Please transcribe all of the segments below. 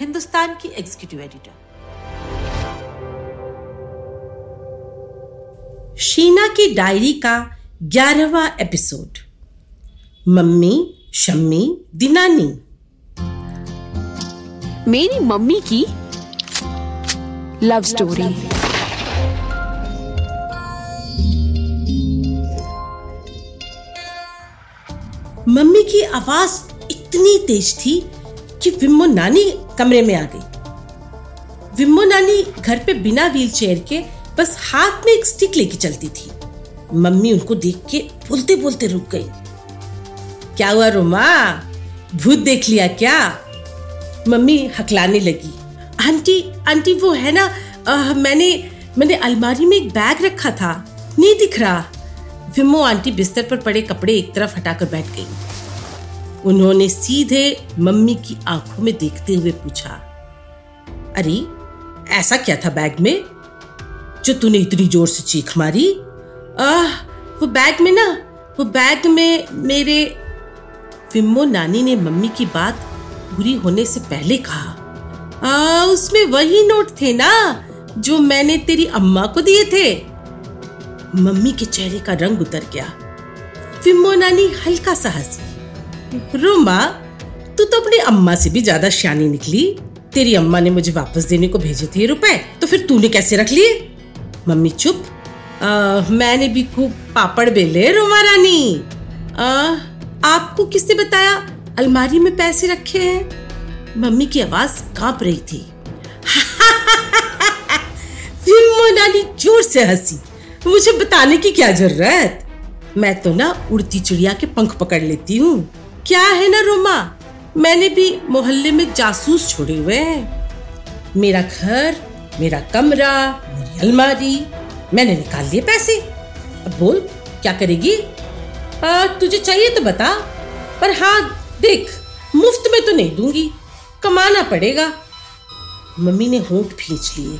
हिंदुस्तान की executive editor Sheena की diary का ग्यारहवा एपिसोड मम्मी शम्मी दिनानी। मेरी मम्मी की लव स्टोरी। मम्मी की आवाज़ इतनी तेज थी कि विम्मो नानी कमरे में आ गई। विम्मो नानी घर पे बिना व्हीलचेयर के बस हाथ में एक स्टिक लेके चलती थी। मम्मी उनको देख के बोलते बोलते रुक गई। क्या हुआ रोमा? भूत देख लिया क्या? मम्मी हकलाने लगी। आंटी आंटी वो है ना आ, मैंने मैंने अलमारी में एक बैग रखा था। नहीं दिख रहा। विमो आंटी बिस्तर पर पड़े कपड़े एक तरफ़ हटाकर बैठ गई। उन्होंने सीधे मम्मी की आँखों में देखते हुए पूछा अरे ऐसा क्या था बैग में? जो तूने इतनी ज़ोर से चीख मारी? आह वो बैग में ना वो बैग में मेरे विम्मो नानी ने मम्मी की बात पूरी होने से पहले कहा आ, उसमें वही नोट थे ना जो मैंने तेरी अम्मा को दिए थे। मम्मी के चेहरे का रंग उतर गया। विम्मो नानी हल्का सा हँसी। रोमा तू तो अपनी अम्मा से भी ज़्यादा शानी निकली। तेरी अम्मा ने मुझे वापस देने को भेजे थे रुपए तो फिर तूने कैसे रख लिए? मम्मी चुप। आ, मैंने भी खूब पापड़ बेले रोमा रानी। आपको किसने बताया? अलमारी में पैसे रखे हैं। मम्मी की आवाज़ काँप रही थी। नानी ज़ोर से हँसी। मुझे बताने की क्या ज़रूरत? मैं तो ना उड़ती चिड़िया के पंख पकड़ लेती हूँ। क्या है ना रोमा? मैंने भी मोहल्ले में जासूस छोड़े हुए हैं। मेरा घर मेरा कमरा मेरी अलमारी मैंने निकाल लिए पैसे। अब बोल क्या करेगी? आ, तुझे चाहिए तो बता पर हाँ देख मुफ़्त में तो नहीं दूँगी कमाना पड़ेगा। मम्मी ने होंठ भींच लिए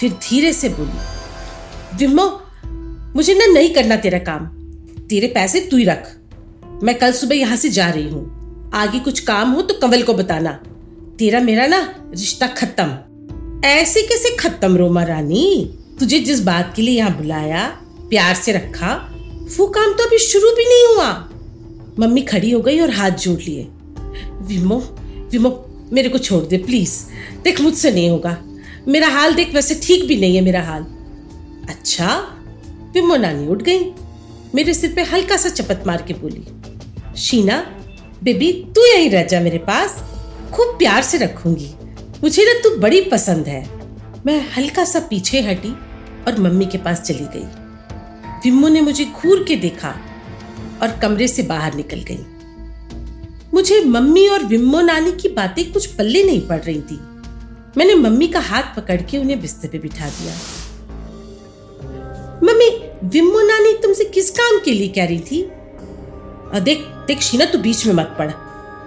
फिर धीरे से बोली विमो मुझे ना नहीं करना तेरा काम तेरे पैसे तू ही रख। मैं कल सुबह यहाँ से जा रही हूँ। आगे कुछ काम हो तो कंवल को बताना। तेरा मेरा ना रिश्ता खत्म। ऐसे कैसे खत्म, रोमा रानी? तुझे जिस बात के लिए यहाँ बुलाया, प्यार से रखा, वो काम तो अभी शुरू भी नहीं हुआ। मम्मी खड़ी हो गई और हाथ जोड़ लिए। विमो विमो, मेरे को छोड़ दे, प्लीज़। देख, मुझसे नहीं होगा। मेरा हाल देख वैसे ठीक भी नहीं है, मेरा हाल। अच्छा विमो नानी उठ गई। मेरे सिर पे हल्का सा चपत मार के बोली। शीना, बेबी, तू यहीं रह जा मेरे पास। खूब प्यार से रखूँगी। मुझे ना तू बड़ी पसंद है। मैं हल्का सा पीछे हटी और मम्मी के पास चली गई। विम्मो ने मुझे घूर के देखा और कमरे से बाहर निकल गई। मुझे मम्मी और विम्मो नानी की बातें कुछ पल्ले नहीं पड़ रही थी। मैंने मम्मी का हाथ पकड़ के उन्हें बिस्तर पे बिठा दिया। मम्मी, विम्मो नानी तुमसे किस काम के लिए कह रही थी? देख देख शीना तू बीच में मत पड़।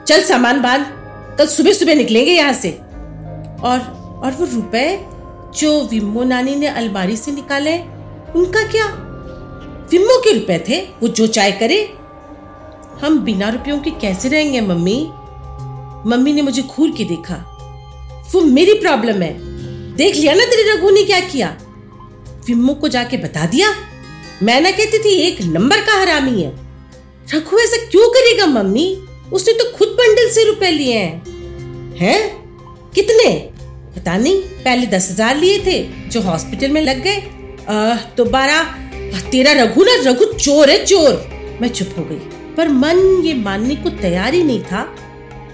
चल सामान बाँध। कल सुबह सुबह निकलेंगे यहाँ से। और और वो रुपए जो विम्मो नानी ने अलमारी से निकाले, उनका क्या? विम्मो के रुपए थे? वो जो चाय करे। हम बिना रुपयों के कैसे रहेंगे, मम्मी? मम्मी ने मुझे घूर के देखा। वो मेरी प्रॉब्लम है। देख लिया ना तेरी रघु ने क्या किया? विम्मो को जाके बता दिया। मैं ना कहती थी, एक नंबर का हरामी है। रघु ऐसा क्यों करेगा, मम्मी? उसने तो खुद बंडल से रुपए लिए हैं। हैं? कितने? पता नहीं, पहले दस हज़ार लिए थे, जो हॉस्पिटल में लग गए। तो बारह तेरा रघु ना, रघु चोर है, चोर। मैं चुप हो गई। पर मन ये मानने को तैयार ही नहीं था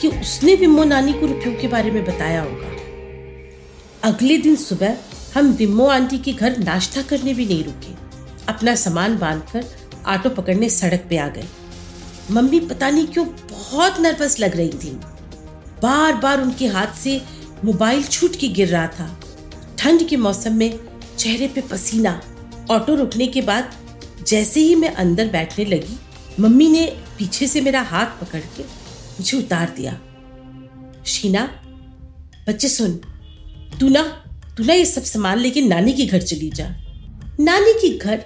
कि उसने विमो नानी को रुपयों के बारे में बताया होगा। अगले दिन सुबह हम विमो आंटी के घर नाश्ता करने भी नहीं रुके। अपना सामान बांधकर ऑटो पकड़ने सड़क पे आ गए। मम्मी पता नहीं क्यों बहुत नर्वस लग रही थी। बार बार उनके हाथ से मोबाइल छूट के गिर रहा था। ठंड के मौसम में चेहरे पे पसीना, ऑटो रुकने के बाद जैसे ही मैं अंदर बैठने लगी, मम्मी ने पीछे से मेरा हाथ पकड़ के मुझे उतार दिया। शीना, बच्चे सुन, तू ना तू ना ये सब सामान लेके नानी के घर चली जा। नानी के घर?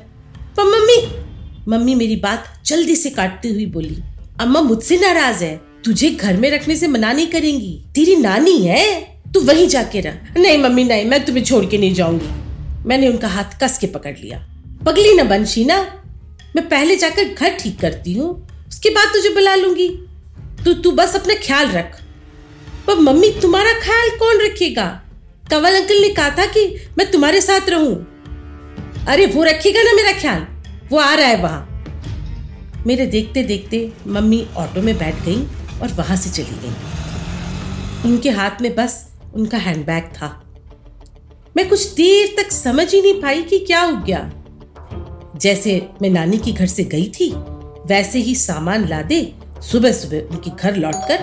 पर मम्मी मम्मी मेरी बात जल्दी से काटती हुई बोली, अम्मा मुझसे नाराज़ है, तुझे घर में रखने से मना नहीं करेंगी, तेरी नानी है, तू वहीं जाके रह। नहीं मम्मी, नहीं, मैं तुम्हें छोड़ के नहीं जाऊँगी। मैंने उनका हाथ कस के पकड़ लिया। पगली न बन, शीना, मैं पहले जाकर घर ठीक करती हूँ, उसके बाद तुझे बुला लूँगी। तो तू बस अपना ख्याल रख। पर मम्मी, तुम्हारा ख्याल कौन रखेगा? कंवल अंकल ने कहा था कि मैं तुम्हारे साथ रहूँ। अरे, वो रखेगा ना मेरा ख्याल? वो आ रहा है वहाँ। मेरे देखते देखते मम्मी ऑटो में बैठ गई और वहाँ से चली गई। उनके हाथ में बस, उनका हैंडबैग था। मैं कुछ देर तक समझ ही नहीं पाई कि क्या हो गया। जैसे मैं नानी के घर से गई थी, वैसे ही सामान लादे सुबह सुबह उनके घर लौटकर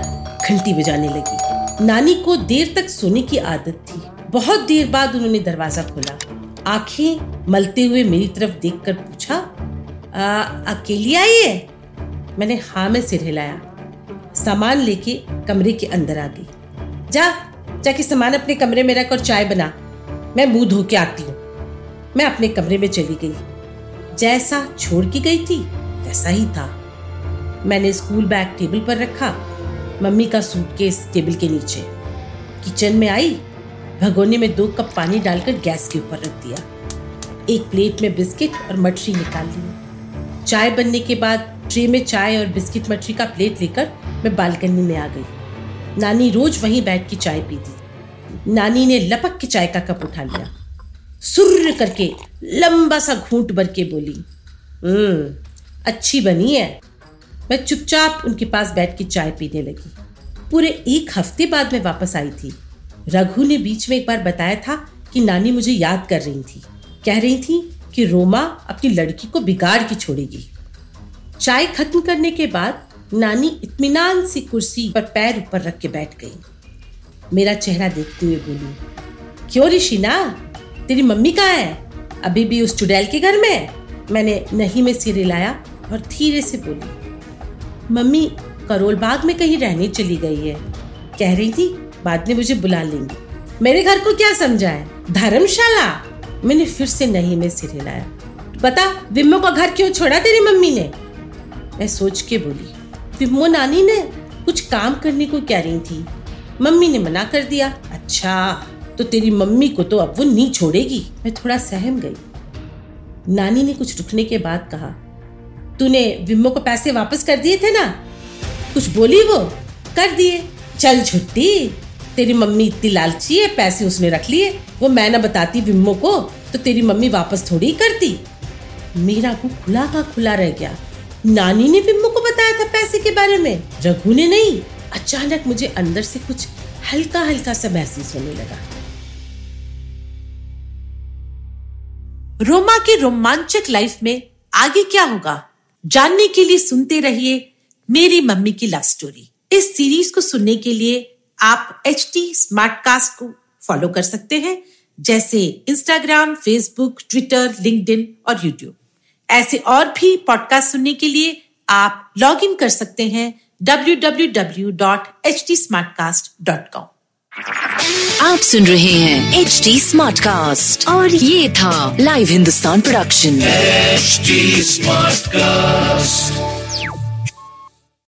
घंटी बजाने लगी। नानी को देर तक सोने की आदत थी। बहुत देर बाद उन्होंने दरवाज़ा खोला। आँखें मलते हुए मेरी तरफ़ देखकर पूछा अकेली आई है? मैंने हाँ में सिर हिलाया। सामान लेके कमरे के अंदर आ गई। जा, जाके सामान अपने कमरे में रख और चाय बना। मैं मुँह धो के आती हूँ। मैं अपने कमरे में चली गई। जैसा छोड़ के गई थी, वैसा ही था। मैंने स्कूल बैग टेबल पर रखा, मम्मी का सूटकेस टेबल के नीचे। किचन में आई, भगोने में दो कप पानी डालकर गैस के ऊपर रख दिया। एक प्लेट में बिस्किट और मठरी निकाल ली। चाय बनने के बाद ट्रे में चाय और बिस्किट मठरी का प्लेट लेकर मैं बालकनी में आ गई। नानी रोज वहीं बैठ के चाय पीती नानी ने लपक के चाय का कप उठा लिया। सुर्र करके लंबा सा घूंट भर के बोली हम्म अच्छी बनी है। मैं चुपचाप उनके पास बैठ के चाय पीने लगी। पूरे एक हफ़्ते बाद मैं वापस आई थी। रघु ने बीच में एक बार बताया था कि नानी मुझे याद कर रही थी। कह रही थी कि रोमा अपनी लड़की को बिगाड़ के छोड़ेगी। चाय खत्म करने के बाद नानी इत्मीनान सी कुर्सी पर पैर ऊपर रख के बैठ गई। मेरा चेहरा देखते हुए बोली, क्यों ऋषिना? तेरी मम्मी कहाँ है? अभी भी उस चुड़ैल के घर में? मैंने नहीं में सिर हिलाया और धीरे से बोली, मम्मी करोल बाग में कहीं रहने चली गई है। कह रही थी, बाद में मुझे बुला लेंगी। मेरे घर को क्या समझा है धर्मशाला? मैंने फिर से नहीं में सिर हिलाया। बता विम्मो का घर क्यों छोड़ा तेरी मम्मी ने? मैं सोच के बोली विम्मो नानी ने कुछ काम करने को कह रही थी। मम्मी ने मना कर दिया अच्छा तो तेरी मम्मी को तो अब वो नहीं छोड़ेगी। मैं थोड़ा सहम गई। नानी ने कुछ रुकने के बाद कहा, तूने विम्मो को पैसे वापस कर दिए थे ना? कुछ बोली वो? कर दिए। चल, छुट्टी। तेरी मम्मी इतनी लालची है, पैसे उसने रख लिए। वो मैं ना बताती विम्मो को तो तेरी मम्मी वापस थोड़ी करती। मेरा मुँह खुला का खुला रह गया। नानी ने विम्मो को बताया था पैसे के बारे में। रघु ने नहीं, अचानक मुझे अंदर से कुछ हल्का हल्का सा महसूस होने लगा। रोमा की रोमांचक लाइफ में आगे क्या होगा? जानने के लिए सुनते रहिए मेरी मम्मी की लव स्टोरी इस सीरीज़ को सुनने के लिए आप एच टी कास्ट को फॉलो कर सकते हैं जैसे इंस्टाग्राम फेसबुक ट्विटर लिंक्डइन और यूट्यूब ऐसे और भी पॉडकास्ट सुनने के लिए आप लॉग इन कर सकते हैं www.htsmartcast.com आप सुन रहे हैं एच टी स्मार्ट कास्ट और ये था Live Hindustan production smart cast